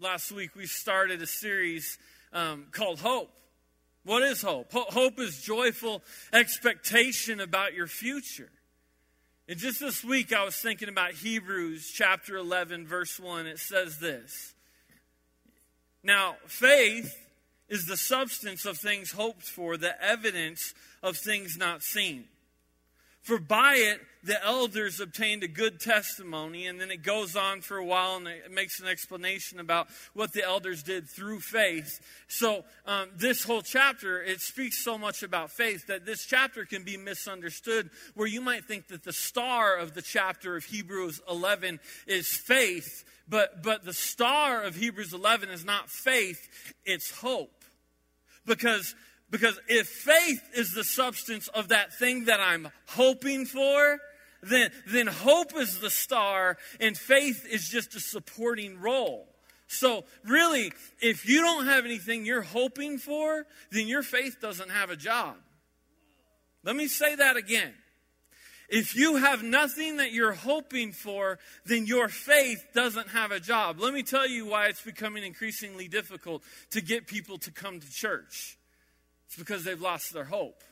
Last week we started a series um, called Hope. What is hope? Hope is joyful expectation about your future. And just this week I was thinking about Hebrews chapter 11, verse 1. It says this Now, faith is the substance of things hoped for, the evidence of things not seen. For by it the elders obtained a good testimony. And then it goes on for a while and it makes an explanation about what the elders did through faith. So, um, this whole chapter, it speaks so much about faith that this chapter can be misunderstood, where you might think that the star of the chapter of Hebrews 11 is faith. But, but the star of Hebrews 11 is not faith, it's hope. Because because if faith is the substance of that thing that I'm hoping for, then, then hope is the star and faith is just a supporting role. So, really, if you don't have anything you're hoping for, then your faith doesn't have a job. Let me say that again. If you have nothing that you're hoping for, then your faith doesn't have a job. Let me tell you why it's becoming increasingly difficult to get people to come to church. It's because they've lost their hope.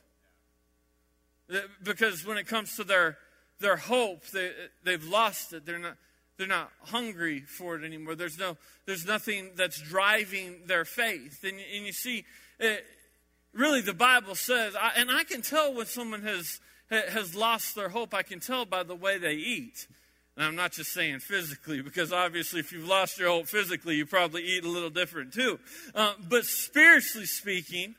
Because when it comes to their, their hope, they, they've lost it. They're not, they're not hungry for it anymore. There's, no, there's nothing that's driving their faith. And, and you see, it, really, the Bible says, I, and I can tell when someone has, has lost their hope, I can tell by the way they eat. And I'm not just saying physically, because obviously, if you've lost your hope physically, you probably eat a little different too. Uh, but spiritually speaking,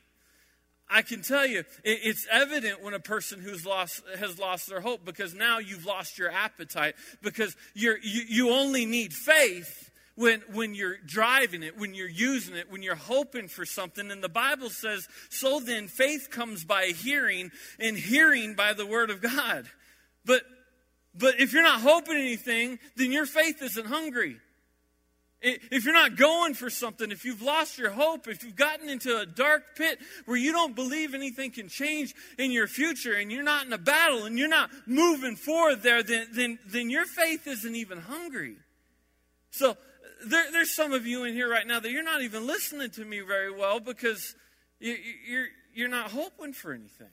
I can tell you, it's evident when a person who's lost has lost their hope because now you've lost your appetite because you, you only need faith when, when you're driving it, when you're using it, when you're hoping for something. And the Bible says, so then faith comes by hearing, and hearing by the word of God. But, but if you're not hoping anything, then your faith isn't hungry. If you're not going for something, if you've lost your hope, if you've gotten into a dark pit where you don't believe anything can change in your future and you're not in a battle and you're not moving forward there, then, then, then your faith isn't even hungry. So there, there's some of you in here right now that you're not even listening to me very well because you, you're, you're not hoping for anything.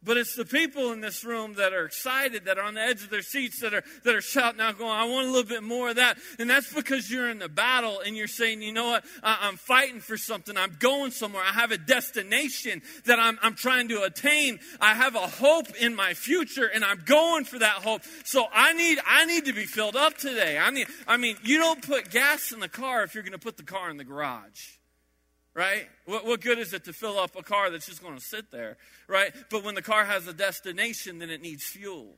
But it's the people in this room that are excited, that are on the edge of their seats, that are, that are shouting out, going, I want a little bit more of that. And that's because you're in the battle and you're saying, you know what? I, am fighting for something. I'm going somewhere. I have a destination that I'm, I'm trying to attain. I have a hope in my future and I'm going for that hope. So I need, I need to be filled up today. I need, I mean, you don't put gas in the car if you're going to put the car in the garage right? What, what good is it to fill up a car that's just going to sit there, right? But when the car has a destination, then it needs fuel,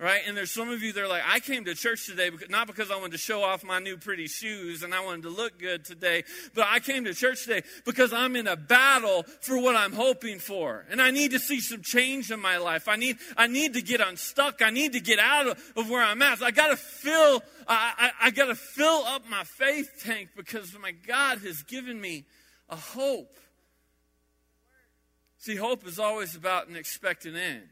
right? And there's some of you that are like, I came to church today because, not because I wanted to show off my new pretty shoes and I wanted to look good today, but I came to church today because I'm in a battle for what I'm hoping for. And I need to see some change in my life. I need, I need to get unstuck. I need to get out of, of where I'm at. So I got to fill, I, I, I got to fill up my faith tank because my God has given me a hope. See, hope is always about an expected end.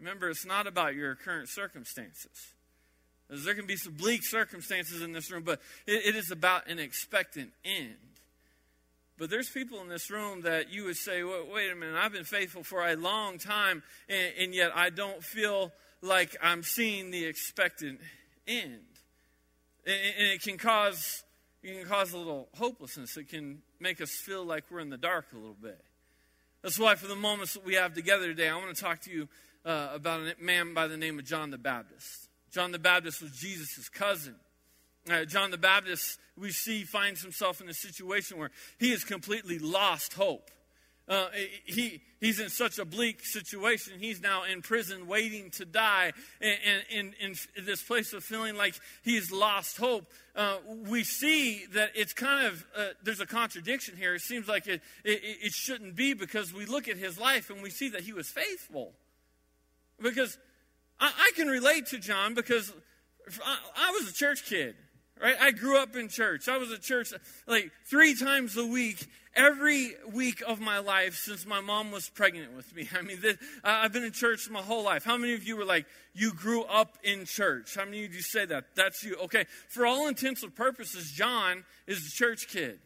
Remember, it's not about your current circumstances. There can be some bleak circumstances in this room, but it, it is about an expectant end. But there's people in this room that you would say, well, wait a minute, I've been faithful for a long time, and, and yet I don't feel like I'm seeing the expectant end. And, and it can cause it can cause a little hopelessness. It can make us feel like we're in the dark a little bit. That's why, for the moments that we have together today, I want to talk to you uh, about a man by the name of John the Baptist. John the Baptist was Jesus' cousin. Uh, John the Baptist, we see, finds himself in a situation where he has completely lost hope. Uh, he, he's in such a bleak situation. He's now in prison waiting to die and in, this place of feeling like he's lost hope. Uh, we see that it's kind of, uh, there's a contradiction here. It seems like it, it, it shouldn't be because we look at his life and we see that he was faithful. Because I, I can relate to John because I, I was a church kid right? I grew up in church. I was at church like three times a week, every week of my life since my mom was pregnant with me. I mean, this, I've been in church my whole life. How many of you were like, you grew up in church? How many of you say that? That's you. Okay. For all intents and purposes, John is a church kid.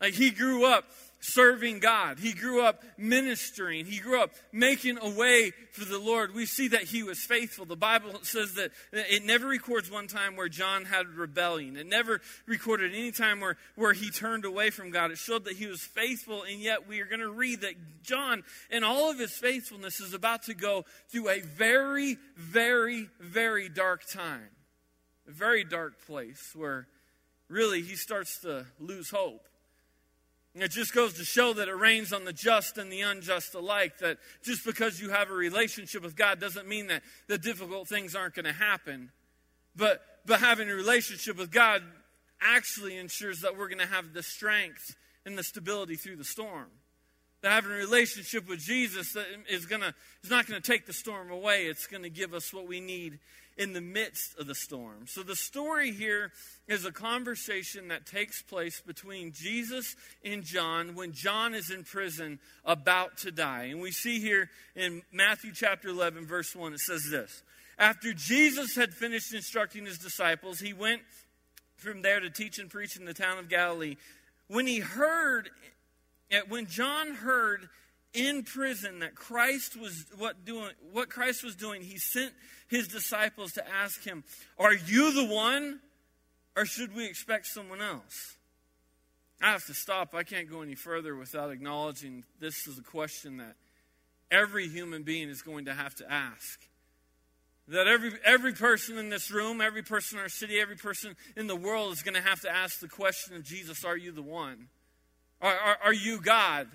Like, he grew up serving God. He grew up ministering. He grew up making a way for the Lord. We see that he was faithful. The Bible says that it never records one time where John had rebellion. It never recorded any time where, where he turned away from God. It showed that he was faithful, and yet we are going to read that John, in all of his faithfulness, is about to go through a very, very, very dark time. A very dark place where really he starts to lose hope. It just goes to show that it rains on the just and the unjust alike. That just because you have a relationship with God doesn't mean that the difficult things aren't going to happen. But, but having a relationship with God actually ensures that we're going to have the strength and the stability through the storm. That having a relationship with Jesus is, gonna, is not going to take the storm away, it's going to give us what we need in the midst of the storm. So the story here is a conversation that takes place between Jesus and John when John is in prison about to die. And we see here in Matthew chapter 11, verse 1, it says this After Jesus had finished instructing his disciples, he went from there to teach and preach in the town of Galilee. When he heard, when John heard in prison that Christ was what doing what Christ was doing, he sent his disciples to ask him, Are you the one? Or should we expect someone else? I have to stop. I can't go any further without acknowledging this is a question that every human being is going to have to ask. That every, every person in this room, every person in our city, every person in the world is going to have to ask the question of Jesus Are you the one? Are, are, are you God?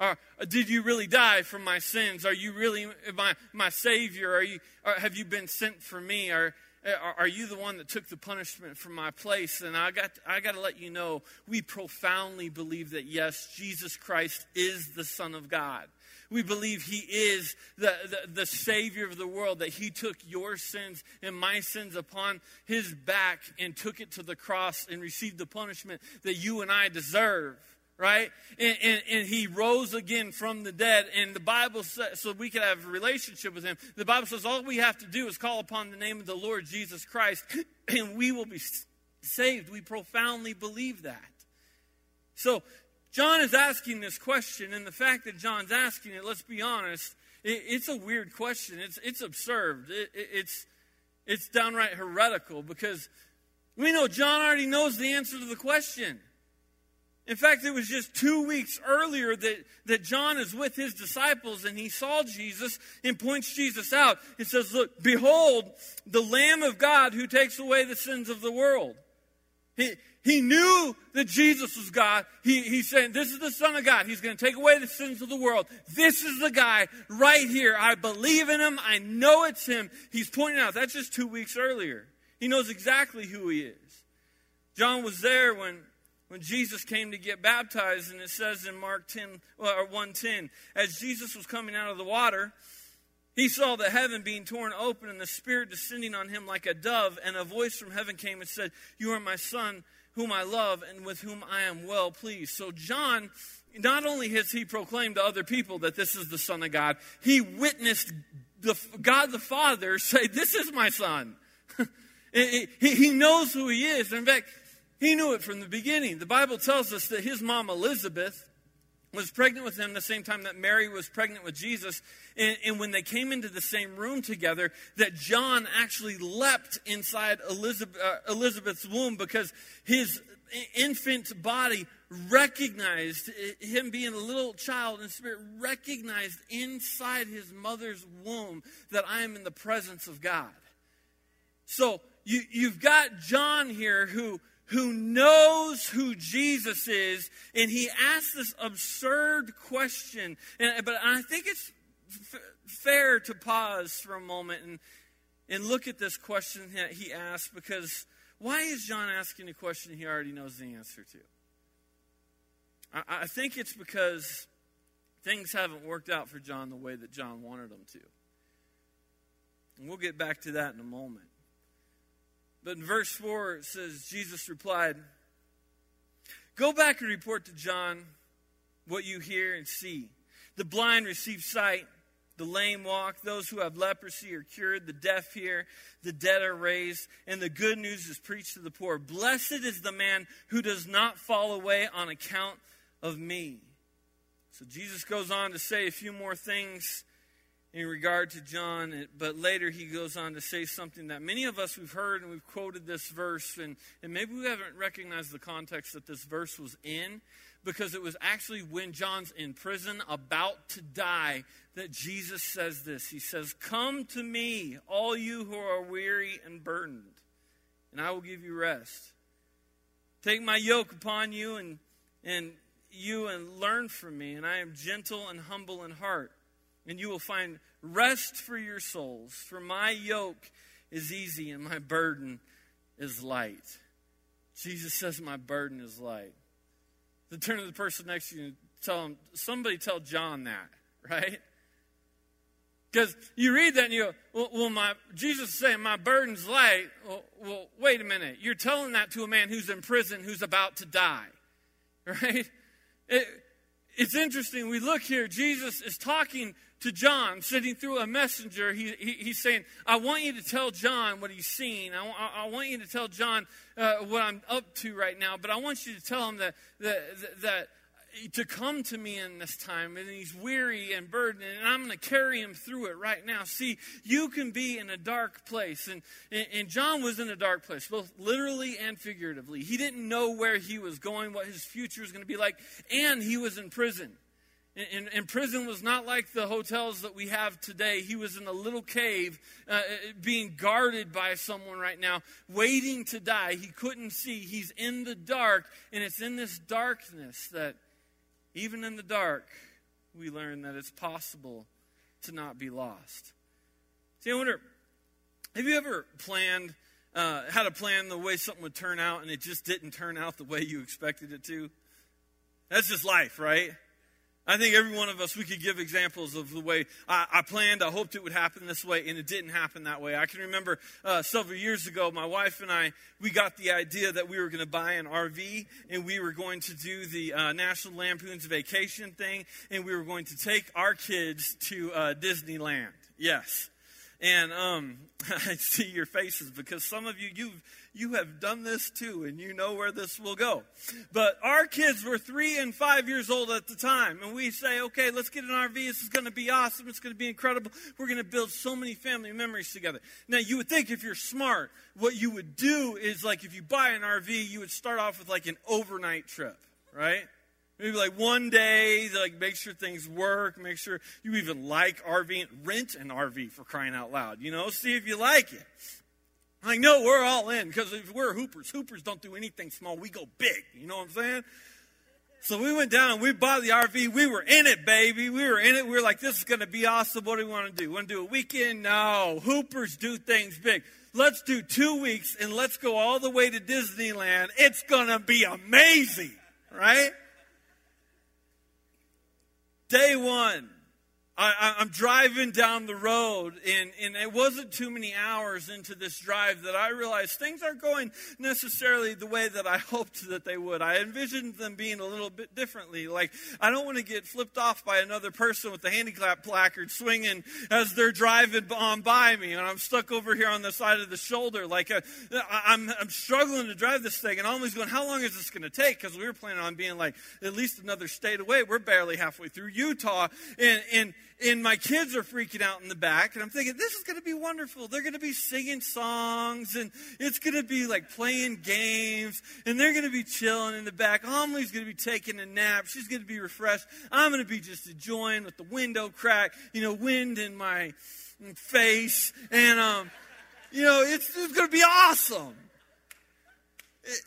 Or did you really die for my sins? Are you really my, my Savior? Are you, or have you been sent for me? Or uh, are you the one that took the punishment from my place? And I got, I got to let you know, we profoundly believe that yes, Jesus Christ is the Son of God. We believe He is the, the, the, Savior of the world, that He took your sins and my sins upon His back and took it to the cross and received the punishment that you and I deserve right? And, and, and, he rose again from the dead. And the Bible says, so we can have a relationship with him. The Bible says all we have to do is call upon the name of the Lord Jesus Christ, and we will be saved. We profoundly believe that. So, John is asking this question, and the fact that John's asking it, let's be honest, it, it's a weird question. It's, it's absurd. It, it, it's, it's downright heretical because we know John already knows the answer to the question. In fact, it was just two weeks earlier that, that John is with his disciples and he saw Jesus and points Jesus out and says, Look, behold, the Lamb of God who takes away the sins of the world. He, he knew that Jesus was God. He, he's saying, This is the Son of God. He's going to take away the sins of the world. This is the guy right here. I believe in him. I know it's him. He's pointing out that's just two weeks earlier. He knows exactly who he is. John was there when when Jesus came to get baptized, and it says in Mark 10 or 110, as Jesus was coming out of the water, he saw the heaven being torn open and the Spirit descending on him like a dove, and a voice from heaven came and said, You are my Son, whom I love, and with whom I am well pleased. So, John, not only has he proclaimed to other people that this is the Son of God, he witnessed the, God the Father say, This is my Son. he knows who he is. In fact, he knew it from the beginning. The Bible tells us that his mom, Elizabeth, was pregnant with him the same time that Mary was pregnant with Jesus. And, and, when they came into the same room together, that John actually leapt inside Elizabeth, uh, Elizabeth's womb because his infant body recognized him being a little child in spirit, recognized inside his mother's womb that I am in the presence of God. So you, you've got John here who who knows who Jesus is, and he asks this absurd question. And, but I think it's f- fair to pause for a moment and, and look at this question that he asked because why is John asking a question he already knows the answer to? I, I think it's because things haven't worked out for John the way that John wanted them to. And we'll get back to that in a moment. But in verse 4, it says, Jesus replied, Go back and report to John what you hear and see. The blind receive sight, the lame walk, those who have leprosy are cured, the deaf hear, the dead are raised, and the good news is preached to the poor. Blessed is the man who does not fall away on account of me. So Jesus goes on to say a few more things in regard to John, eh, but later he goes on to say something that many of us we've heard and we've quoted this verse, and, and maybe we haven't recognized the context that this verse was in, because it was actually when John's in prison about to die that Jesus says this. He says, Come to me, all you who are weary and burdened, and I will give you rest. Take my yoke upon you and, and you and learn from me, and I am gentle and humble in heart and you will find rest for your souls. For my yoke is easy and my burden is light. Jesus says, My burden is light. To turn to the person next to you and tell them, somebody tell John that, right? Because you read that and you go, well, well, my, Jesus is saying, my burden's light. Well, well, wait a minute. You're telling that to a man who's in prison who's about to die, right? It, it's interesting. We look here, Jesus is talking to John, sitting through a messenger. He, he, he's saying, I want you to tell John what he's seen. I, I, I want you to tell John uh, what I'm up to right now, but I want you to tell him that, that, that, to come to me in this time and he's weary and burdened and i'm going to carry him through it right now see you can be in a dark place and, and john was in a dark place both literally and figuratively he didn't know where he was going what his future was going to be like and he was in prison and, and, prison was not like the hotels that we have today. He was in a little cave uh, being guarded by someone right now, waiting to die. He couldn't see. He's in the dark, and it's in this darkness that even in the dark, we learn that it's possible to not be lost. See, I wonder have you ever planned, uh, had a plan the way something would turn out and it just didn't turn out the way you expected it to? That's just life, right? I think every one of us, we could give examples of the way I, I, planned, I hoped it would happen this way, and it didn't happen that way. I can remember uh, several years ago, my wife and I, we got the idea that we were going to buy an RV, and we were going to do the uh, National Lampoon's Vacation thing, and we were going to take our kids to uh, Disneyland. Yes. And um, I see your faces because some of you, you've you have done this too, and you know where this will go. But our kids were three and five years old at the time, and we say, okay, let's get an RV. This is going to be awesome. It's going to be incredible. We're going to build so many family memories together. Now, you would think if you're smart, what you would do is like if you buy an RV, you would start off with like an overnight trip, right? Maybe like one day, like make sure things work, make sure you even like RV, rent an RV for crying out loud, you know, see if you like it. Like, no, we're all in because if we're hoopers, hoopers don't do anything small. We go big. You know what I'm saying? So we went down, we bought the RV, we were in it, baby. We were in it. We were like, this is going to be awesome. What do we want to do? Want to do a weekend? No. Hoopers do things big. Let's do two weeks and let's go all the way to Disneyland. It's going to be amazing, right? Day one, I, am driving down the road, and, and it wasn't too many hours into this drive that I realized things aren't going necessarily the way that I hoped that they would. I envisioned them being a little bit differently. Like, I don't want to get flipped off by another person with the handicap placard swinging as they're driving on by me, and I'm stuck over here on the side of the shoulder. Like, uh, I'm, I'm struggling to drive this thing, and I'm always going, How long is this going to take? Because we were planning on being like at least another state away. We're barely halfway through Utah, and, and and my kids are freaking out in the back and i'm thinking this is going to be wonderful. They're going to be singing songs and it's going to be like playing games and they're going to be chilling in the back. Amelie's going to be taking a nap. She's going to be refreshed. I'm going to be just enjoying with the window crack you know wind in my face and um you know it's, it's going to be awesome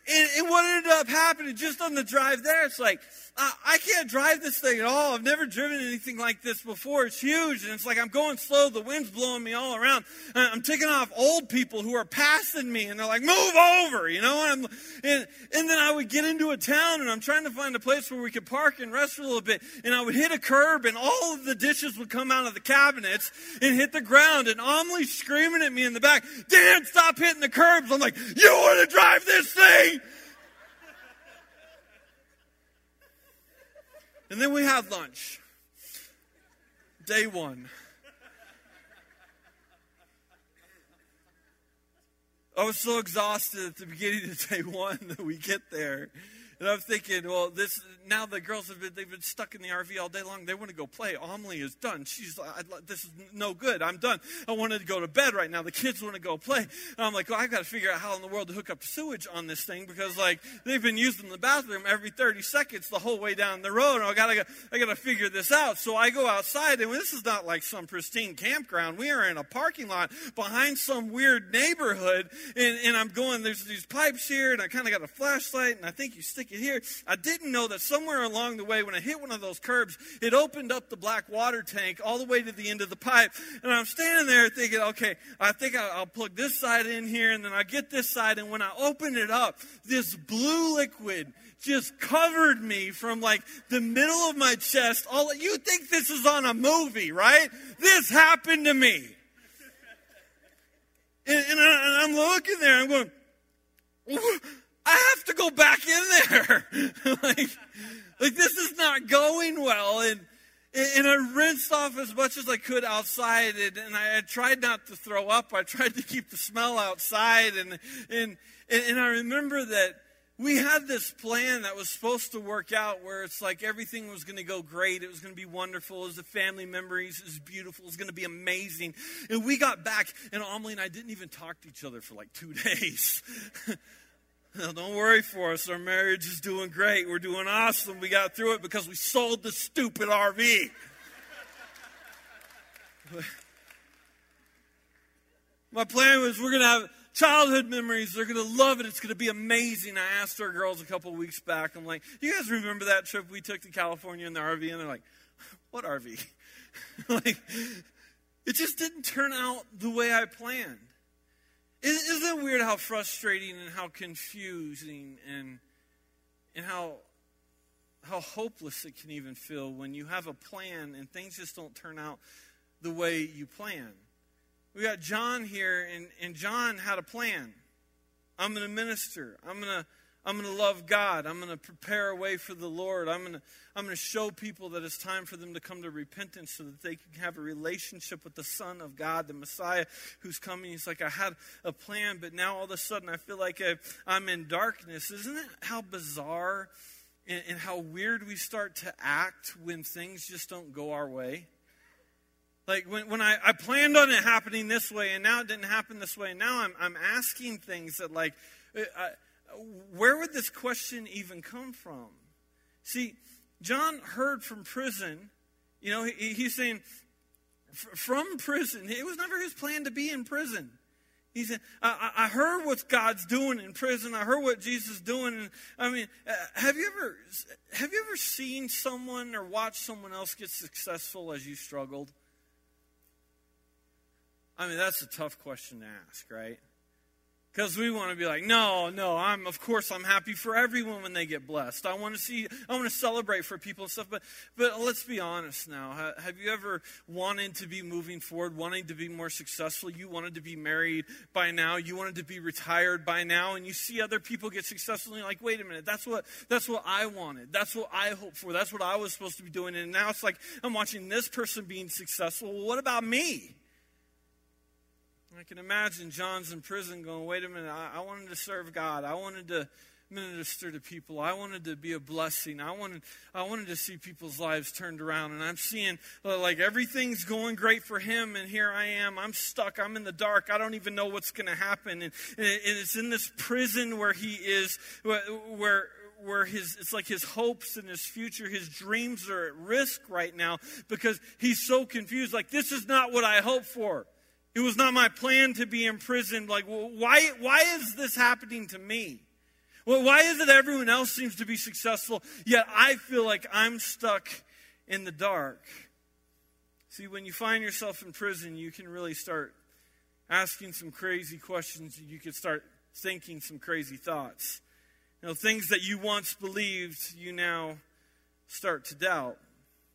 and, and, what ended up happening just on the drive there, it's like, uh, I can't drive this thing at all. I've never driven anything like this before. It's huge. And it's like I'm going slow. The wind's blowing me all around. I'm taking off old people who are passing me and they're like, move over, you know? And, and, and then I would get into a town and I'm trying to find a place where we could park and rest for a little bit. And I would hit a curb and all of the dishes would come out of the cabinets and hit the ground. And Amelie's screaming at me in the back, Dan, stop hitting the curbs. I'm like, you want to drive this thing? And then we had lunch. Day one. I was so exhausted at the beginning of day one that we get there. And I'm thinking, well, this now the girls have been they've been stuck in the RV all day long. They want to go play. Amelie is done. She's like, this is no good. I'm done. I wanted to go to bed right now. The kids want to go play. And I'm like, well, I've got to figure out how in the world to hook up sewage on this thing because like they've been using the bathroom every 30 seconds the whole way down the road. And I gotta I gotta figure this out. So I go outside, and this is not like some pristine campground. We are in a parking lot behind some weird neighborhood, and, and I'm going. There's these pipes here, and I kind of got a flashlight, and I think you stick it here. I didn't know that somewhere along the way, when I hit one of those curbs, it opened up the black water tank all the way to the end of the pipe. And I'm standing there thinking, okay, I think I'll plug this side in here, and then I get this side. And when I open it up, this blue liquid just covered me from like the middle of my chest. All you think this is on a movie, right? This happened to me. And, and, I, am looking there, I'm going, I have to go back in there. like, like this is not going well. And and I rinsed off as much as I could outside, and, and I, tried not to throw up. I tried to keep the smell outside, and and and I remember that we had this plan that was supposed to work out where it's like everything was going to go great. It was going to be wonderful. It was the family memories. It was beautiful. It was going to be amazing. And we got back, and Amelie and I didn't even talk to each other for like two days. don't worry for us. Our marriage is doing great. We're doing awesome. We got through it because we sold the stupid RV. My plan was we're going to have childhood memories. They're going to love it. It's going to be amazing. I asked our girls a couple weeks back. I'm like, you guys remember that trip we took to California in the RV? And they're like, what RV? like, it just didn't turn out the way I planned. Isn't it weird how frustrating and how confusing and, and how, how hopeless it can even feel when you have a plan and things just don't turn out the way you plan? We got John here, and, and John had a plan. I'm going to minister. I'm going to I'm going to love God. I'm going to prepare a way for the Lord. I'm going to, I'm going to show people that it's time for them to come to repentance so that they can have a relationship with the Son of God, the Messiah who's coming. He's like, I had a plan, but now all of a sudden I feel like I'm in darkness. Isn't it how bizarre and, and how weird we start to act when things just don't go our way? Like when, when I, I planned on it happening this way and now it didn't happen this way. And now I'm, I'm asking things that like, uh, I, where would this question even come from? See, John heard from prison. You know, he, he's saying, from prison. It was never his plan to be in prison. He said, I, I, heard what God's doing in prison. I heard what Jesus is doing. And, I mean, uh, have you ever have you ever seen someone or watched someone else get successful as you struggled? I mean, that's a tough question to ask, right? Because we want to be like, no, no, I'm of course I'm happy for everyone when they get blessed. I want to see, I want to celebrate for people and stuff. But, but let's be honest now. Have you ever wanted to be moving forward, wanting to be more successful? You wanted to be married by now. You wanted to be retired by now, and you see other people get successful, and you're like, wait a minute, that's what that's what I wanted. That's what I hoped for. That's what I was supposed to be doing. And now it's like I'm watching this person being successful. Well, what about me? I can imagine John's in prison going, wait a minute, I, I, wanted to serve God. I wanted to minister to people. I wanted to be a blessing. I wanted, I wanted to see people's lives turned around. And I'm seeing uh, like everything's going great for him. And here I am. I'm stuck. I'm in the dark. I don't even know what's going to happen. And, and it's in this prison where he is, where, where his it's like his hopes and his future his dreams are at risk right now because he's so confused like this is not what i hoped for it was not my plan to be imprisoned. Like, why, why is this happening to me? Well, why is it everyone else seems to be successful, yet I feel like I'm stuck in the dark? See, when you find yourself in prison, you can really start asking some crazy questions. You can start thinking some crazy thoughts. You know, things that you once believed, you now start to doubt.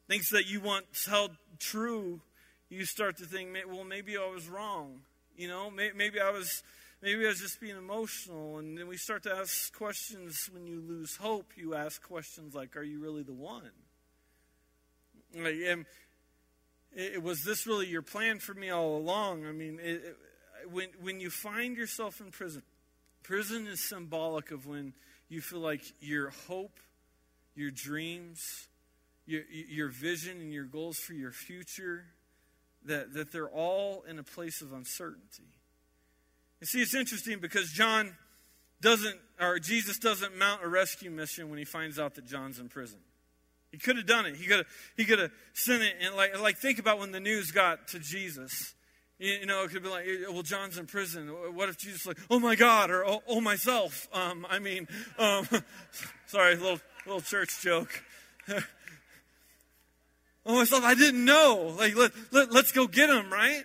Things that you once held true, you start to think, well, maybe I was wrong. You know, maybe I was maybe I was just being emotional. And then we start to ask questions when you lose hope. You ask questions like, Are you really the one? Like, am, was this really your plan for me all along? I mean, it, it, when, when you find yourself in prison, prison is symbolic of when you feel like your hope, your dreams, your, your vision, and your goals for your future, that, that they're all in a place of uncertainty. You see, it's interesting because John doesn't, or Jesus doesn't mount a rescue mission when he finds out that John's in prison. He could have done it. He could have, he could have sent it. And like, like, think about when the news got to Jesus. You know, it could be like, well, John's in prison. What if Jesus like, oh my God, or oh, oh myself? Um, I mean, um, sorry, little little church joke. oh myself, I didn't know. Like, let, let, let's go get him, right?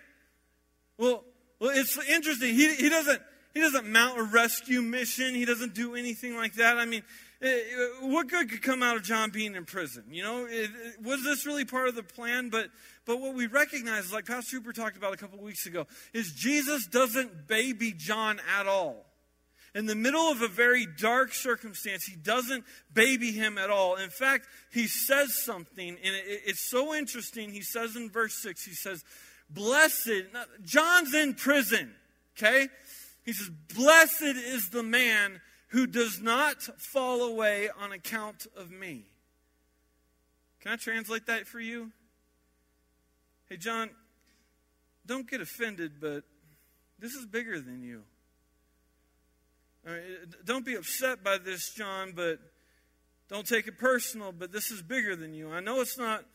Well, well, it's interesting. He, he doesn't he doesn't mount a rescue mission. He doesn't do anything like that. I mean, eh, eh, what good could come out of John being in prison? You know, it, was this really part of the plan? But but what we recognize, like Pastor Cooper talked about a couple weeks ago, is Jesus doesn't baby John at all. In the middle of a very dark circumstance, he doesn't baby him at all. In fact, he says something, and it, it's so interesting. He says in verse 6, he says, Blessed, John's in prison, okay? He says, Blessed is the man who does not fall away on account of me. Can I translate that for you? Hey, John, don't get offended, but this is bigger than you. Don't be upset by this, John, but don't take it personal, but this is bigger than you. I know it's not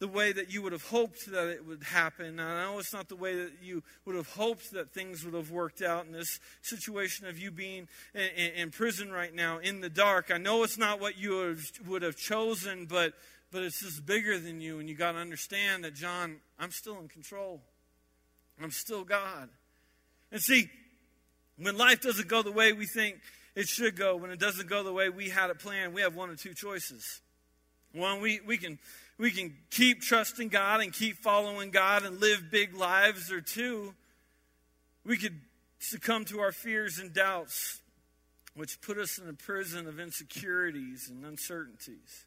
the way that you would have hoped that it would happen. I know it's not the way that you would have hoped that things would have worked out in this situation of you being in, in prison right now in the dark. I know it's not what you would have chosen, but, but it's just bigger than you. And you got to understand that, John, I'm still in control. I'm still God. And see, when life doesn't go the way we think it should go, when it doesn't go the way we had it planned, we have one or two choices. One, we, we can we can keep trusting God and keep following God and live big lives, or two, we could succumb to our fears and doubts, which put us in a prison of insecurities and uncertainties.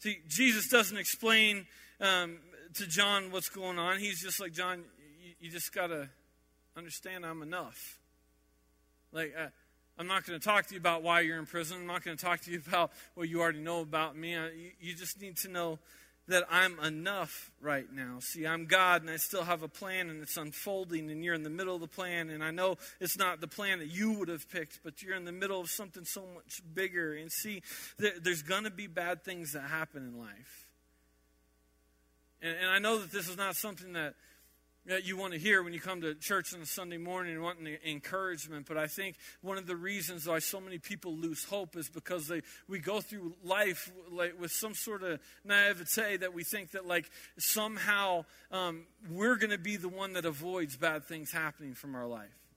See, Jesus doesn't explain um, to John what's going on. He's just like, John, you, you just got to understand I'm enough. Like, uh, I'm not going to talk to you about why you're in prison. I'm not going to talk to you about what you already know about me. You just need to know that I'm enough right now. See, I'm God and I still have a plan and it's unfolding and you're in the middle of the plan. And I know it's not the plan that you would have picked, but you're in the middle of something so much bigger. And see, there's going to be bad things that happen in life. And, and I know that this is not something that that you want to hear when you come to church on a Sunday morning and want encouragement. But I think one of the reasons why so many people lose hope is because they we go through life like with some sort of naivete that we think that like somehow um, we're going to be the one that avoids bad things happening from our life.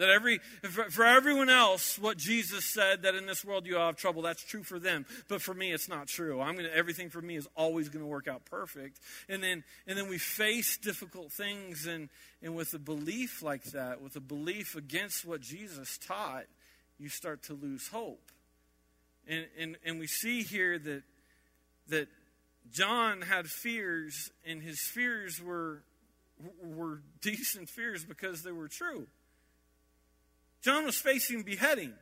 That every, for everyone else, what Jesus said that in this world you have trouble, that's true for them. But for me, it's not true. I'm gonna, everything for me is always going to work out perfect. And then, and then we face difficult things, and, and with a belief like that, with a belief against what Jesus taught, you start to lose hope. And, and, and we see here that, that John had fears, and his fears were, were decent fears because they were true. John was facing beheading.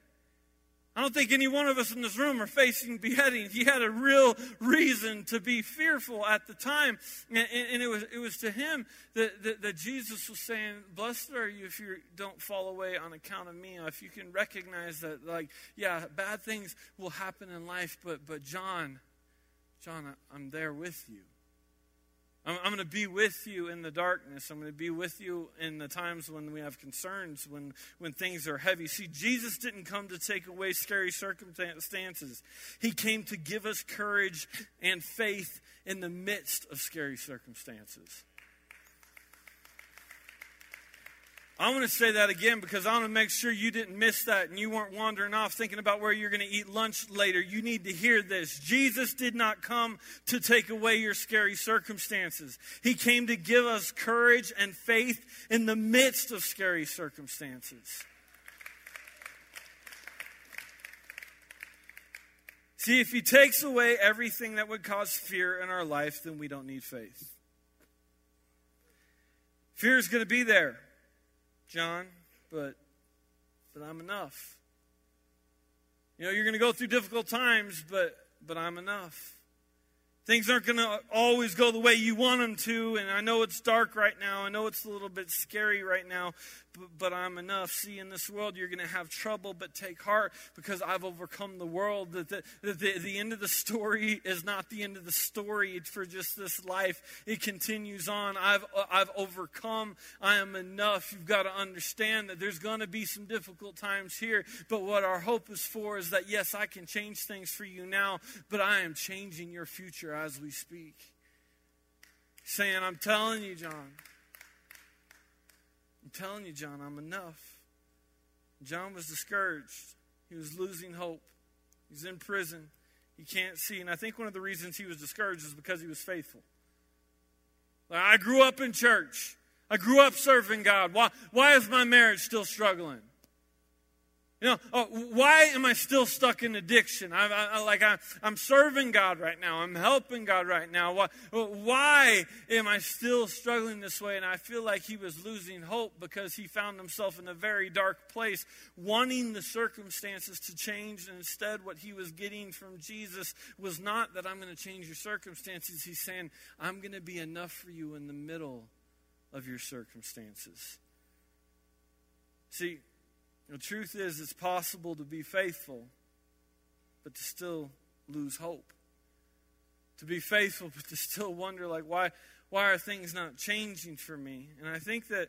I don't think any one of us in this room are facing beheading. He had a real reason to be fearful at the time. And, and it, was, it was to him that, that, that, Jesus was saying, Blessed are you if you don't fall away on account of me. If you can recognize that, like, yeah, bad things will happen in life, but, but John, John, I'm there with you. I'm, I'm going to be with you in the darkness. I'm going to be with you in the times when we have concerns, when, when things are heavy. See, Jesus didn't come to take away scary circumstances, He came to give us courage and faith in the midst of scary circumstances. I want to say that again because I want to make sure you didn't miss that and you weren't wandering off thinking about where you're going to eat lunch later. You need to hear this. Jesus did not come to take away your scary circumstances, He came to give us courage and faith in the midst of scary circumstances. See, if He takes away everything that would cause fear in our life, then we don't need faith. Fear is going to be there. John, but but I'm enough. You know, you're going to go through difficult times, but but I'm enough. Things aren't going to always go the way you want them to, and I know it's dark right now. I know it's a little bit scary right now, but, but I'm enough. See, in this world, you're going to have trouble, but take heart because I've overcome the world. That the, the, the end of the story is not the end of the story for just this life, it continues on. I've, I've overcome. I am enough. You've got to understand that there's going to be some difficult times here, but what our hope is for is that, yes, I can change things for you now, but I am changing your future as we speak. Saying, I'm telling you, John. I'm telling you, John, I'm enough. John was discouraged. He was losing hope. He's in prison. He can't see. And I think one of the reasons he was discouraged is because he was faithful. I grew up in church. I grew up serving God. Why, why is my marriage still struggling? You know, oh, why am I still stuck in addiction? I, I, like I, am serving God right now. I'm helping God right now. Why, why am I still struggling this way? And I feel like he was losing hope because he found himself in a very dark place, wanting the circumstances to change. And instead, what he was getting from Jesus was not that I'm going to change your circumstances. He's saying, I'm going to be enough for you in the middle of your circumstances. See, the truth is, it's possible to be faithful, but to still lose hope. To be faithful, but to still wonder, like, why, why are things not changing for me? And I think that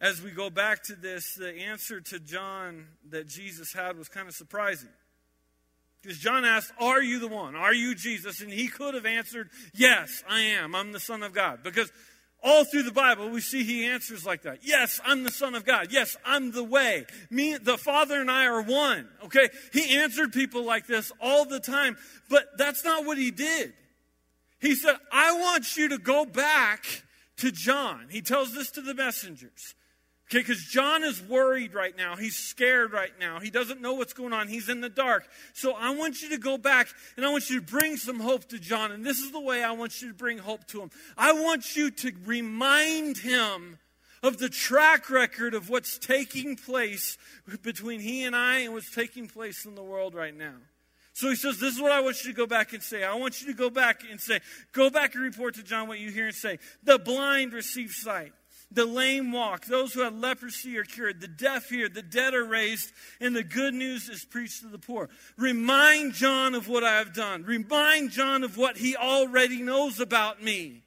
as we go back to this, the answer to John that Jesus had was kind of surprising. Because John asked, Are you the one? Are you Jesus? And he could have answered, Yes, I am. I'm the Son of God. Because all through the Bible, we see he answers like that. Yes, I'm the Son of God. Yes, I'm the way. Me, the Father, and I are one. Okay? He answered people like this all the time, but that's not what he did. He said, I want you to go back to John. He tells this to the messengers. Okay, because John is worried right now. He's scared right now. He doesn't know what's going on. He's in the dark. So I want you to go back and I want you to bring some hope to John. And this is the way I want you to bring hope to him. I want you to remind him of the track record of what's taking place between he and I and what's taking place in the world right now. So he says, This is what I want you to go back and say. I want you to go back and say, Go back and report to John what you hear and say. The blind receive sight the lame walk, those who have leprosy are cured, the deaf hear, the dead are raised, and the good news is preached to the poor. Remind John of what I have done. Remind John of what he already knows about me.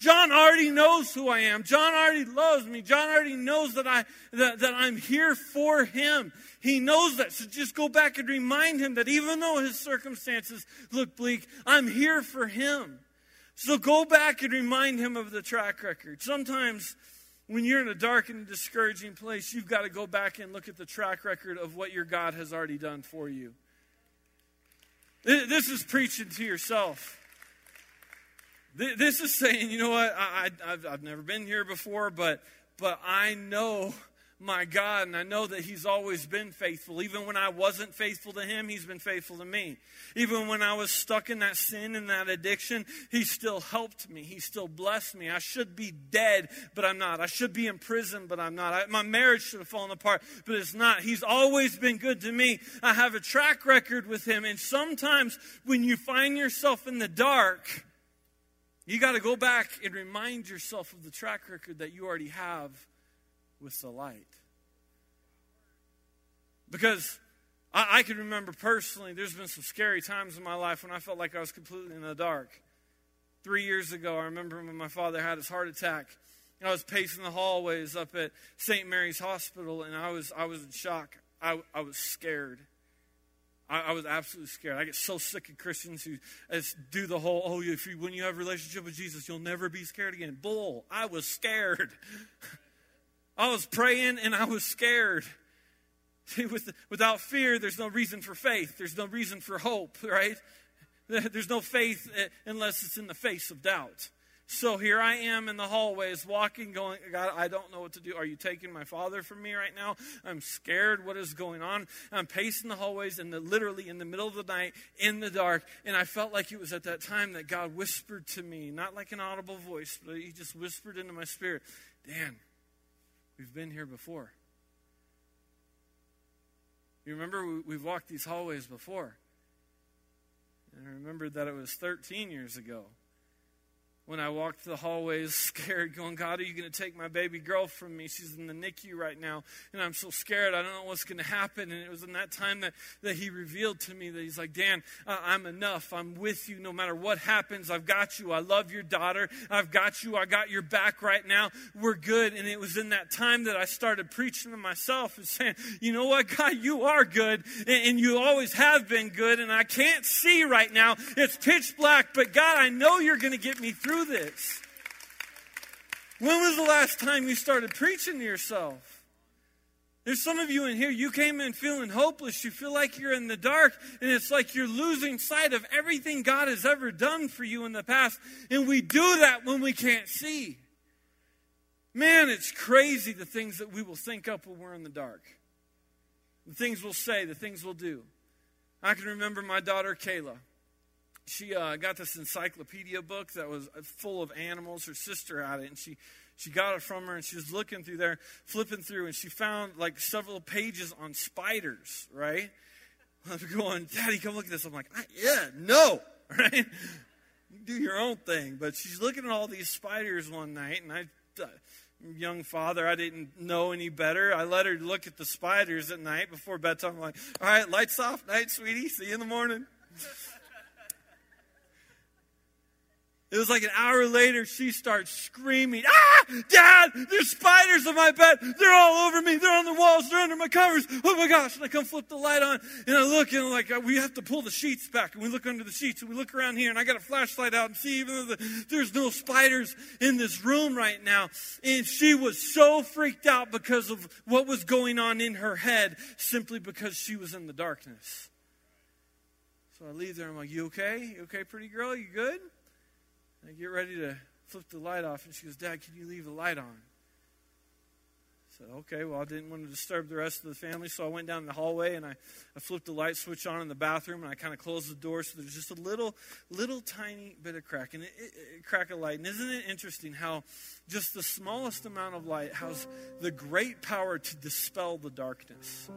John already knows who I am. John already loves me. John already knows that, I, that, that I'm here for him. He knows that. So just go back and remind him that even though his circumstances look bleak, I'm here for him. So go back and remind him of the track record. Sometimes when you're in a dark and discouraging place, you've got to go back and look at the track record of what your God has already done for you. This is preaching to yourself. This is saying, you know what, I, have never been here before, but, but I know my God, and I know that He's always been faithful. Even when I wasn't faithful to Him, He's been faithful to me. Even when I was stuck in that sin and that addiction, He still helped me. He still blessed me. I should be dead, but I'm not. I should be in prison, but I'm not. I, my marriage should have fallen apart, but it's not. He's always been good to me. I have a track record with Him, and sometimes when you find yourself in the dark, you got to go back and remind yourself of the track record that you already have with the light. Because I, I, can remember personally, there's been some scary times in my life when I felt like I was completely in the dark. three years ago, I remember when my father had his heart attack. And I was pacing the hallways up at St. Mary's Hospital, and I was, I was in shock. I, I was scared. I, was absolutely scared. I get so sick of Christians who do the whole, oh, if you, when you have a relationship with Jesus, you'll never be scared again. Bull. I was scared. I was praying and I was scared. See, with, without fear, there's no reason for faith. There's no reason for hope, right? There's no faith eh, unless it's in the face of doubt. So here I am in the hallways walking, going, God, I don't know what to do. Are you taking my father from me right now? I'm scared. What is going on? I'm pacing the hallways and literally in the middle of the night in the dark. And I felt like it was at that time that God whispered to me, not like an audible voice, but He just whispered into my spirit, Dan, we've been here before. You remember we've walked these hallways before. And I remembered that it was 13 years ago when I walked the hallways scared, going, God, are you going to take my baby girl from me? She's in the NICU right now, and I'm so scared. I don't know what's going to happen. And it was in that time that, that He revealed to me that He's like, Dan, uh, I'm enough. I'm with you no matter what happens. I've got you. I love your daughter. I've got you. I got your back right now. We're good. And it was in that time that I started preaching to myself and saying, you know what, God, you are good, and, and you always have been good, and I can't see right now. It's pitch black, but God, I know you're going to get me through this. When was the last time you started preaching to yourself? There's some of you in here, you came in feeling hopeless. You feel like you're in the dark, and it's like you're losing sight of everything God has ever done for you in the past. And we do that when we can't see. Man, it's crazy the things that we will think up when we're in the dark. The things we'll say, the things we'll do. I can remember my daughter, Kayla she uh, got this encyclopedia book that was uh, full of animals. Her sister had it, and she she got it from her, and she was looking through there, flipping through, and she found like several pages on spiders. Right? I'm going, Daddy, come look at this. I'm like, yeah, no, right? You do your own thing. But she's looking at all these spiders one night, and I. Uh, young father, I didn't know any better. I let her look at the spiders at night before bedtime. I'm like, all right, lights off, night, sweetie. See you in the morning. It was like an hour later, she starts screaming, Ah, Dad, there's spiders on my bed. They're all over me. They're on the walls. They're under my covers. Oh my gosh. And I come flip the light on and I look and I'm like, we have to pull the sheets back. And we look under the sheets and we look around here and I got a flashlight out and see even though the, there's no spiders in this room right now. And she was so freaked out because of what was going on in her head simply because she was in the darkness. So I leave there. I'm like, you okay? You okay, pretty girl? You good? I get ready to flip the light off, and she goes, Dad, can you leave the light on? I said, okay, well, I didn't want to disturb the rest of the family, so I went down the hallway and I, I flipped the light switch on in the bathroom, and I kind of closed the door so there's just a little, little tiny bit of crack, and it, it, it, crack of light. And isn't it interesting how just the smallest amount of light has the great power to dispel the darkness?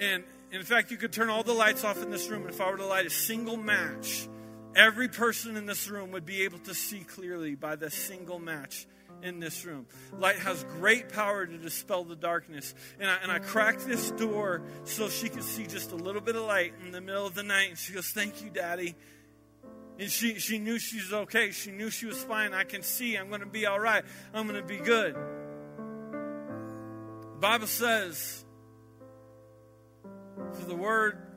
And in fact, you could turn all the lights off in this room, and if I were to light a single match, Every person in this room would be able to see clearly by the single match in this room. Light has great power to dispel the darkness. And I, and I cracked this door so she could see just a little bit of light in the middle of the night. And she goes, Thank you, Daddy. And she, she knew she was okay. She knew she was fine. I can see. I'm going to be all right. I'm going to be good. The Bible says, for the word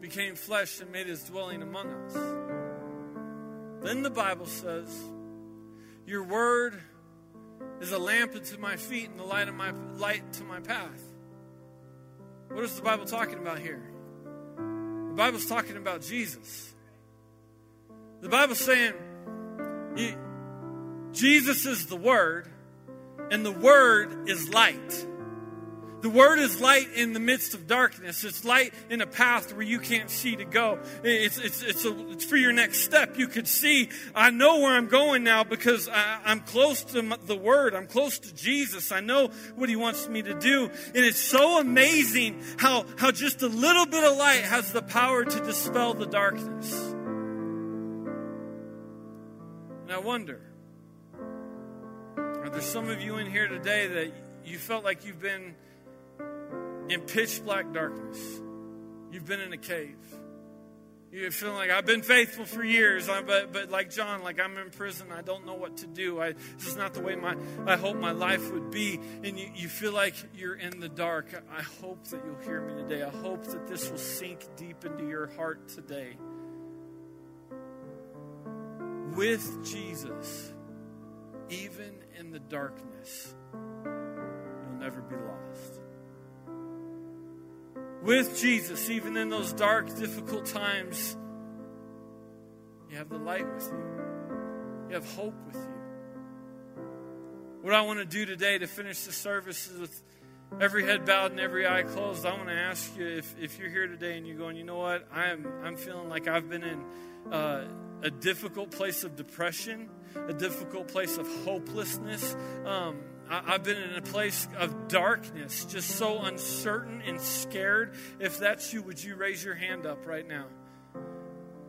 became flesh and made his dwelling among us. Then the Bible says, Your word is a lamp unto my feet and the light of my light to my path. What is the Bible talking about here? The Bible's talking about Jesus. The Bible's saying Jesus is the Word, and the Word is light. The word is light in the midst of darkness. It's light in a path where you can't see to go. It's, it's, it's, a, it's for your next step. You could see, I know where I'm going now because I, I'm close to the word. I'm close to Jesus. I know what he wants me to do. And it's so amazing how, how just a little bit of light has the power to dispel the darkness. And I wonder, are there some of you in here today that you felt like you've been in pitch black darkness. You've been in a cave. You're feeling like I've been faithful for years, but, but like John, like I'm in prison. I don't know what to do. I, this is not the way my, I hope my life would be. And you, you feel like you're in the dark. I hope that you'll hear me today. I hope that this will sink deep into your heart today. With Jesus, even in the darkness, you'll never be lost with Jesus, even in those dark, difficult times, you have the light with you. You have hope with you. What I want to do today to finish the service is with every head bowed and every eye closed. I want to ask you if, if you're here today and you're going, you know what, I'm, I'm feeling like I've been in uh, a difficult place of depression, a difficult place of hopelessness. Um, I've been in a place of darkness, just so uncertain and scared. If that's you, would you raise your hand up right now?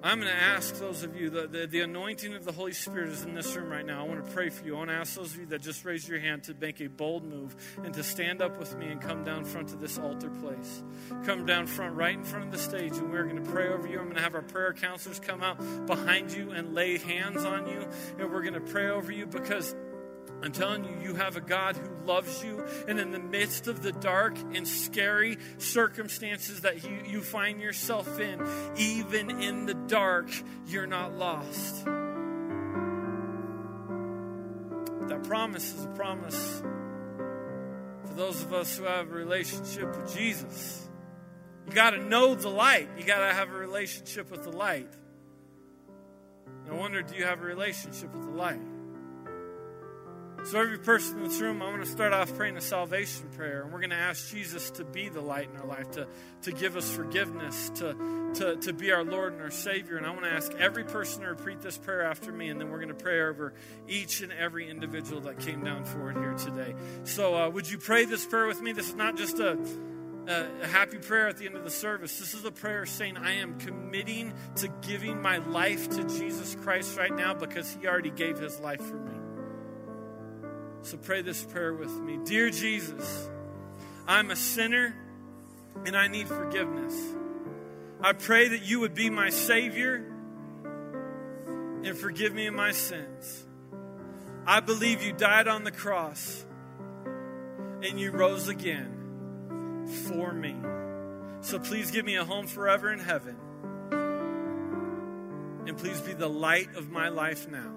I'm going to ask those of you, the, the, the, anointing of the Holy Spirit is in this room right now. I want to pray for you. I want to ask those of you that just raised your hand to make a bold move and to stand up with me and come down front to this altar place. Come down front, right in front of the stage, and we're going to pray over you. I'm going to have our prayer counselors come out behind you and lay hands on you, and we're going to pray over you because I'm telling you, you have a God who loves you. And in the midst of the dark and scary circumstances that you, you find yourself in, even in the dark, you're not lost. That promise is a promise for those of us who have a relationship with Jesus. You got to know the light, you got to have a relationship with the light. I wonder, do you have a relationship with the light? So, every person in this room, I'm going to start off praying a salvation prayer. And we're going to ask Jesus to be the light in our life, to, to give us forgiveness, to, to, to be our Lord and our Savior. And I want to ask every person to repeat this prayer after me. And then we're going to pray over each and every individual that came down forward here today. So, uh, would you pray this prayer with me? This is not just a a, happy prayer at the end of the service. This is a prayer saying, I am committing to giving my life to Jesus Christ right now because he already gave his life for me. So pray this prayer with me. Dear Jesus, I'm a sinner and I need forgiveness. I pray that you would be my Savior and forgive me of my sins. I believe you died on the cross and you rose again for me. So please give me a home forever in heaven. And please be the light of my life now.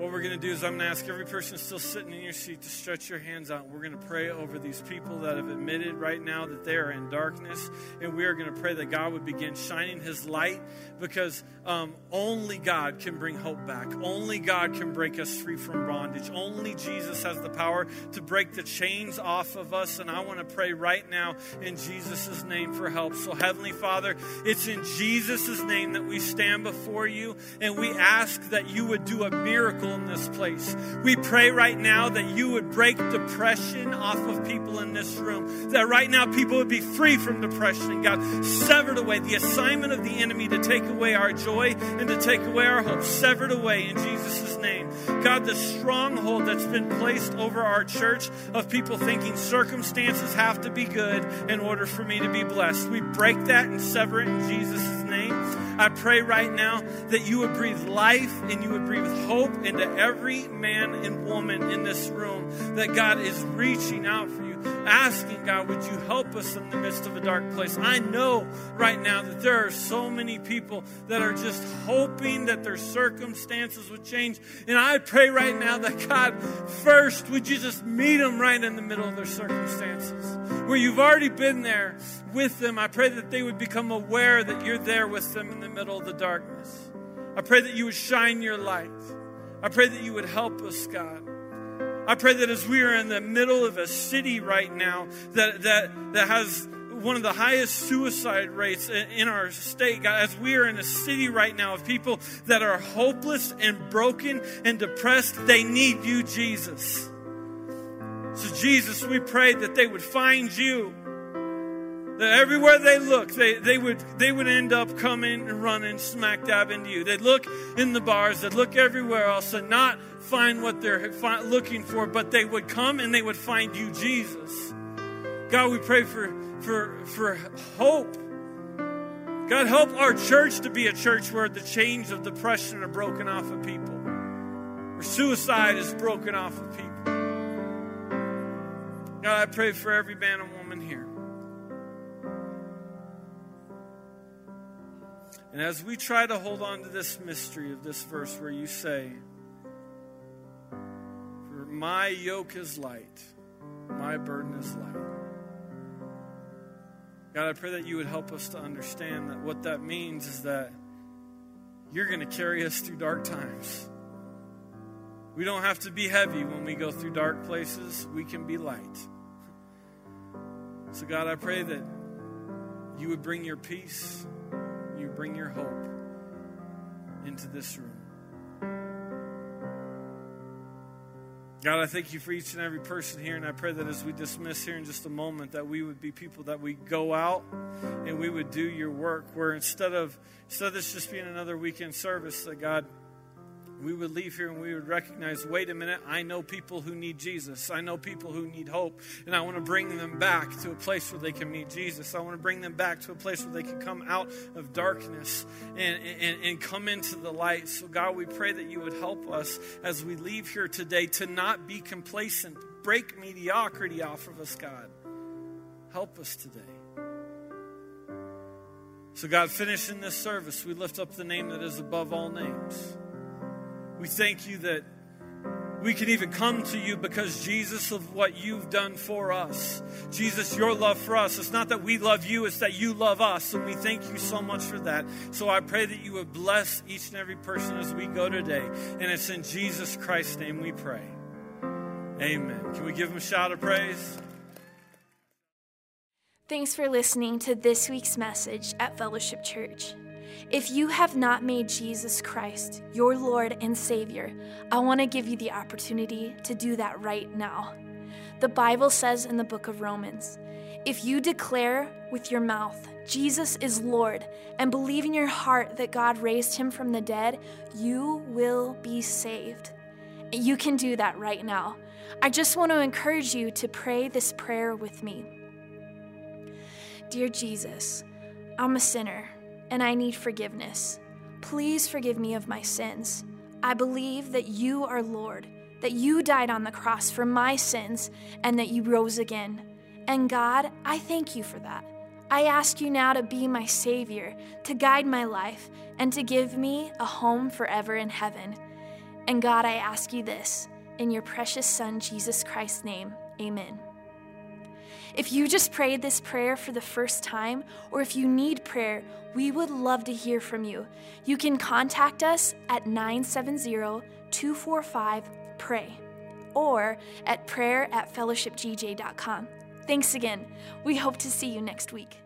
What we're going to do is I'm going to ask every person still sitting in your seat to stretch your hands out. We're going to pray over these people that have admitted right now that they are in darkness. And we are going to pray that God would begin shining his light because um, only God can bring hope back. Only God can break us free from bondage. Only Jesus has the power to break the chains off of us. And I want to pray right now in Jesus' name for help. So, Heavenly Father, it's in Jesus' name that we stand before you and we ask that you would do a miracle in this place. We pray right now that you would break depression off of people in this room. That right now people would be free from depression. God, severed away the assignment of the enemy to take away our joy and to take away our hope. Severed away in Jesus' name. God, the stronghold that's been placed over our church of people thinking circumstances have to be good in order for me to be blessed. We break that and sever it in Jesus' name. I pray right now that you would breathe life and you would breathe hope into every man and woman in this room, that God is reaching out for you, asking, God, would you help us in the midst of a dark place? I know right now that there are so many people that are just hoping that their circumstances would change. And I pray right now that God, first, would you just meet them right in the middle of their circumstances, where you've already been there with them. I pray that they would become aware that you're there with them in the middle of the darkness. I pray that you would shine your light. I pray that you would help us, God. I pray that as we are in the middle of a city right now that, that, that has one of the highest suicide rates in our state, God, as we are in a city right now of people that are hopeless and broken and depressed, they need you, Jesus. So, Jesus, we pray that they would find you that everywhere they look, they, they, would, they would end up coming and running smack dab into you. They'd look in the bars, they'd look everywhere else and not find what they're looking for, but they would come and they would find you, Jesus. God, we pray for, for, for hope. God, help our church to be a church where the chains of depression are broken off of people, where suicide is broken off of people. God, I pray for every man and woman here. And as we try to hold on to this mystery of this verse where you say, For my yoke is light, my burden is light. God, I pray that you would help us to understand that what that means is that you're going to carry us through dark times. We don't have to be heavy when we go through dark places, we can be light. So, God, I pray that you would bring your peace, bring your hope into this room. God, I thank you for each and every person here, and I pray that as we dismiss here in just a moment, that we would be people that we go out and we would do your work. Where instead of instead of this just being another weekend service, that God we would leave here and we would recognize wait a minute, I know people who need Jesus. I know people who need hope. And I want to bring them back to a place where they can meet Jesus. I want to bring them back to a place where they can come out of darkness and, and, and come into the light. So, God, we pray that you would help us as we leave here today to not be complacent. Break mediocrity off of us, God. Help us today. So, God, finishing this service, we lift up the name that is above all names. We thank you that we can even come to you because Jesus of what you've done for us. Jesus, your love for us. It's not that we love you, it's that you love us. And we thank you so much for that. So I pray that you would bless each and every person as we go today. And it's in Jesus Christ's name we pray. Amen. Can we give him a shout of praise? Thanks for listening to this week's message at Fellowship Church. If you have not made Jesus Christ your Lord and Savior, I want to give you the opportunity to do that right now. The Bible says in the book of Romans if you declare with your mouth, Jesus is Lord, and believe in your heart that God raised him from the dead, you will be saved. You can do that right now. I just want to encourage you to pray this prayer with me. Dear Jesus, I'm a sinner and I need forgiveness. Please forgive me of my sins. I believe that you are Lord, that you died on the cross for my sins, and that you rose again. And God, I thank you for that. I ask you now to be my Savior, to guide my life, and to give me a home forever in heaven. And God, I ask you this in your precious Son, Jesus Christ's name. Amen. If you just prayed this prayer for the first time, or if you need prayer, we would love to hear from you. You can contact us at 970 245 PRAY or at prayer at fellowshipgj.com. Thanks again. We hope to see you next week.